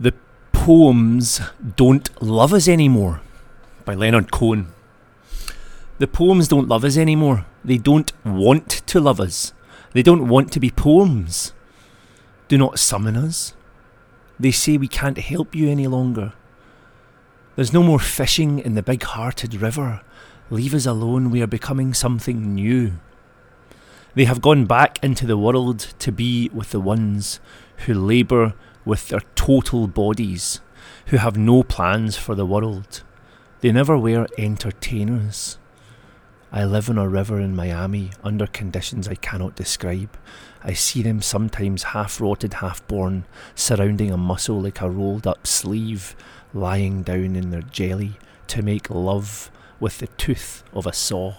The poems don't love us anymore by Leonard Cohen. The poems don't love us anymore. They don't want to love us. They don't want to be poems. Do not summon us. They say we can't help you any longer. There's no more fishing in the big hearted river. Leave us alone, we are becoming something new. They have gone back into the world to be with the ones who labour with their total bodies, who have no plans for the world. They never were entertainers. I live on a river in Miami under conditions I cannot describe. I see them sometimes half rotted, half born, surrounding a muscle like a rolled up sleeve, lying down in their jelly to make love with the tooth of a saw.